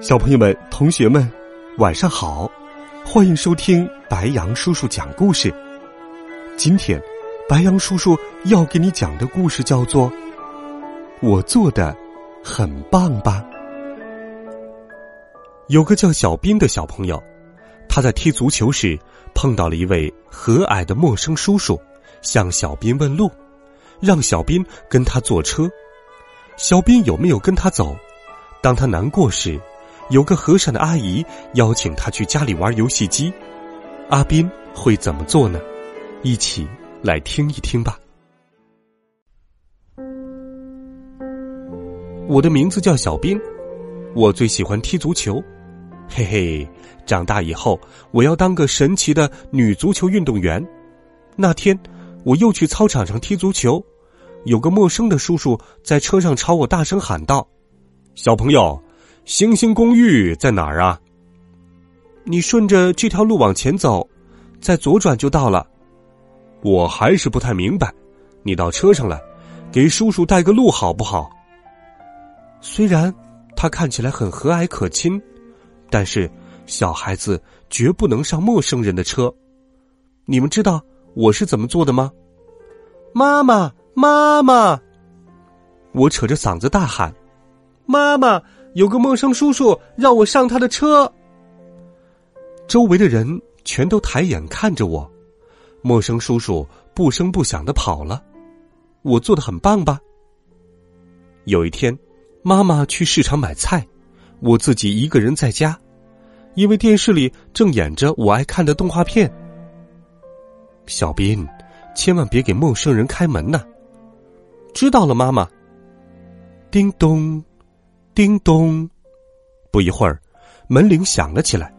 小朋友们、同学们，晚上好！欢迎收听白杨叔叔讲故事。今天，白杨叔叔要给你讲的故事叫做《我做的很棒吧》。有个叫小斌的小朋友，他在踢足球时碰到了一位和蔼的陌生叔叔，向小斌问路，让小斌跟他坐车。小斌有没有跟他走？当他难过时。有个和善的阿姨邀请他去家里玩游戏机，阿斌会怎么做呢？一起来听一听吧。我的名字叫小斌，我最喜欢踢足球，嘿嘿，长大以后我要当个神奇的女足球运动员。那天我又去操场上踢足球，有个陌生的叔叔在车上朝我大声喊道：“小朋友。”星星公寓在哪儿啊？你顺着这条路往前走，再左转就到了。我还是不太明白，你到车上来，给叔叔带个路好不好？虽然他看起来很和蔼可亲，但是小孩子绝不能上陌生人的车。你们知道我是怎么做的吗？妈妈，妈妈！我扯着嗓子大喊：“妈妈！”有个陌生叔叔让我上他的车，周围的人全都抬眼看着我。陌生叔叔不声不响的跑了，我做的很棒吧？有一天，妈妈去市场买菜，我自己一个人在家，因为电视里正演着我爱看的动画片。小斌，千万别给陌生人开门呐！知道了，妈妈。叮咚。叮咚！不一会儿，门铃响了起来。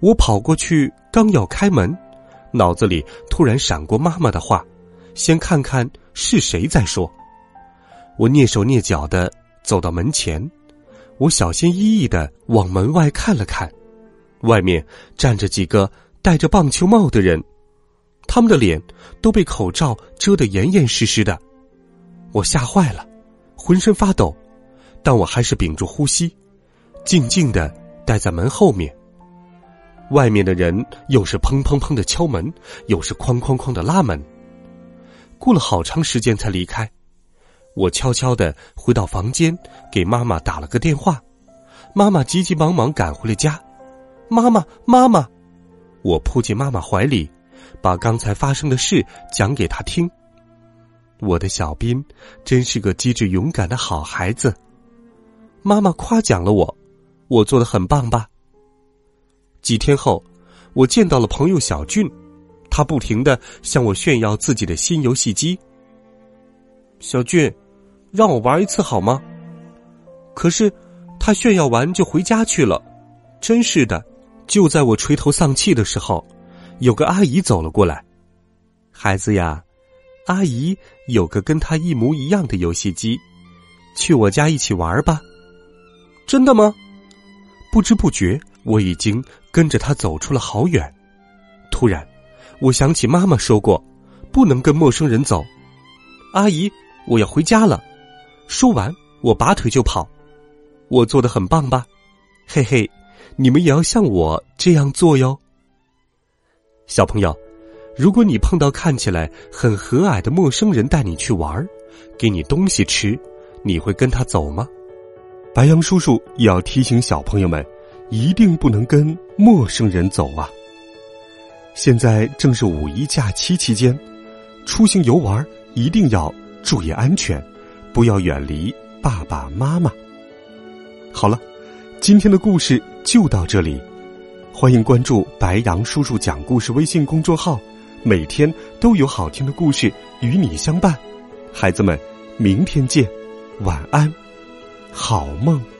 我跑过去，刚要开门，脑子里突然闪过妈妈的话：“先看看是谁在说。”我蹑手蹑脚的走到门前，我小心翼翼的往门外看了看，外面站着几个戴着棒球帽的人，他们的脸都被口罩遮得严严实实的。我吓坏了，浑身发抖。但我还是屏住呼吸，静静的待在门后面。外面的人又是砰砰砰的敲门，又是哐哐哐的拉门。过了好长时间才离开。我悄悄的回到房间，给妈妈打了个电话。妈妈急急忙忙赶回了家。妈妈，妈妈！我扑进妈妈怀里，把刚才发生的事讲给她听。我的小斌真是个机智勇敢的好孩子。妈妈夸奖了我，我做的很棒吧。几天后，我见到了朋友小俊，他不停的向我炫耀自己的新游戏机。小俊，让我玩一次好吗？可是，他炫耀完就回家去了。真是的，就在我垂头丧气的时候，有个阿姨走了过来。孩子呀，阿姨有个跟他一模一样的游戏机，去我家一起玩吧。真的吗？不知不觉，我已经跟着他走出了好远。突然，我想起妈妈说过，不能跟陌生人走。阿姨，我要回家了。说完，我拔腿就跑。我做的很棒吧？嘿嘿，你们也要像我这样做哟。小朋友，如果你碰到看起来很和蔼的陌生人带你去玩，给你东西吃，你会跟他走吗？白杨叔叔也要提醒小朋友们，一定不能跟陌生人走啊！现在正是五一假期期间，出行游玩一定要注意安全，不要远离爸爸妈妈。好了，今天的故事就到这里，欢迎关注白杨叔叔讲故事微信公众号，每天都有好听的故事与你相伴。孩子们，明天见，晚安。好梦。